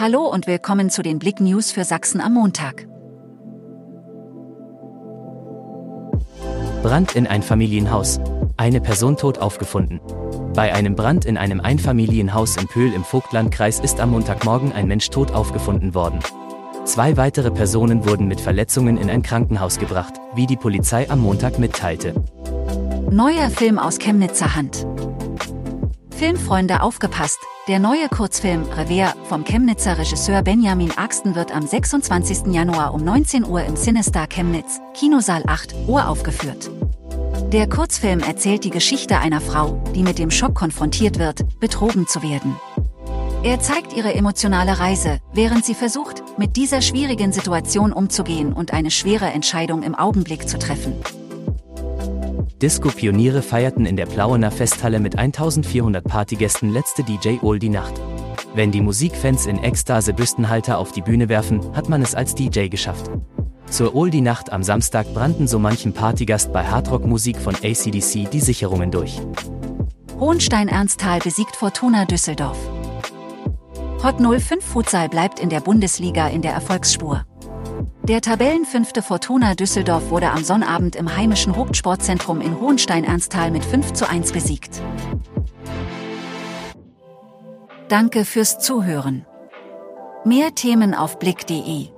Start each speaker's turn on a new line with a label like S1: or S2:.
S1: Hallo und willkommen zu den Blick News für Sachsen am Montag.
S2: Brand in ein Familienhaus. Eine Person tot aufgefunden. Bei einem Brand in einem Einfamilienhaus in Pöhl im Vogtlandkreis ist am Montagmorgen ein Mensch tot aufgefunden worden. Zwei weitere Personen wurden mit Verletzungen in ein Krankenhaus gebracht, wie die Polizei am Montag mitteilte.
S1: Neuer Film aus Chemnitzer Hand. Filmfreunde aufgepasst, der neue Kurzfilm Revier vom Chemnitzer Regisseur Benjamin Axten wird am 26. Januar um 19 Uhr im Cinestar Chemnitz, Kinosaal 8, Uhr aufgeführt. Der Kurzfilm erzählt die Geschichte einer Frau, die mit dem Schock konfrontiert wird, betrogen zu werden. Er zeigt ihre emotionale Reise, während sie versucht, mit dieser schwierigen Situation umzugehen und eine schwere Entscheidung im Augenblick zu treffen.
S2: Disco-Pioniere feierten in der Plauener Festhalle mit 1400 Partygästen letzte DJ Oldie Nacht. Wenn die Musikfans in Ekstase Büstenhalter auf die Bühne werfen, hat man es als DJ geschafft. Zur Oldie Nacht am Samstag brannten so manchem Partygast bei Hardrock-Musik von ACDC die Sicherungen durch.
S1: Hohenstein-Ernsthal besiegt Fortuna Düsseldorf. Hot 05 Futsal bleibt in der Bundesliga in der Erfolgsspur. Der Tabellenfünfte Fortuna Düsseldorf wurde am Sonnabend im heimischen Hauptsportzentrum in Hohenstein-Ernsthal mit 5 zu 1 besiegt. Danke fürs Zuhören. Mehr Themen auf blick.de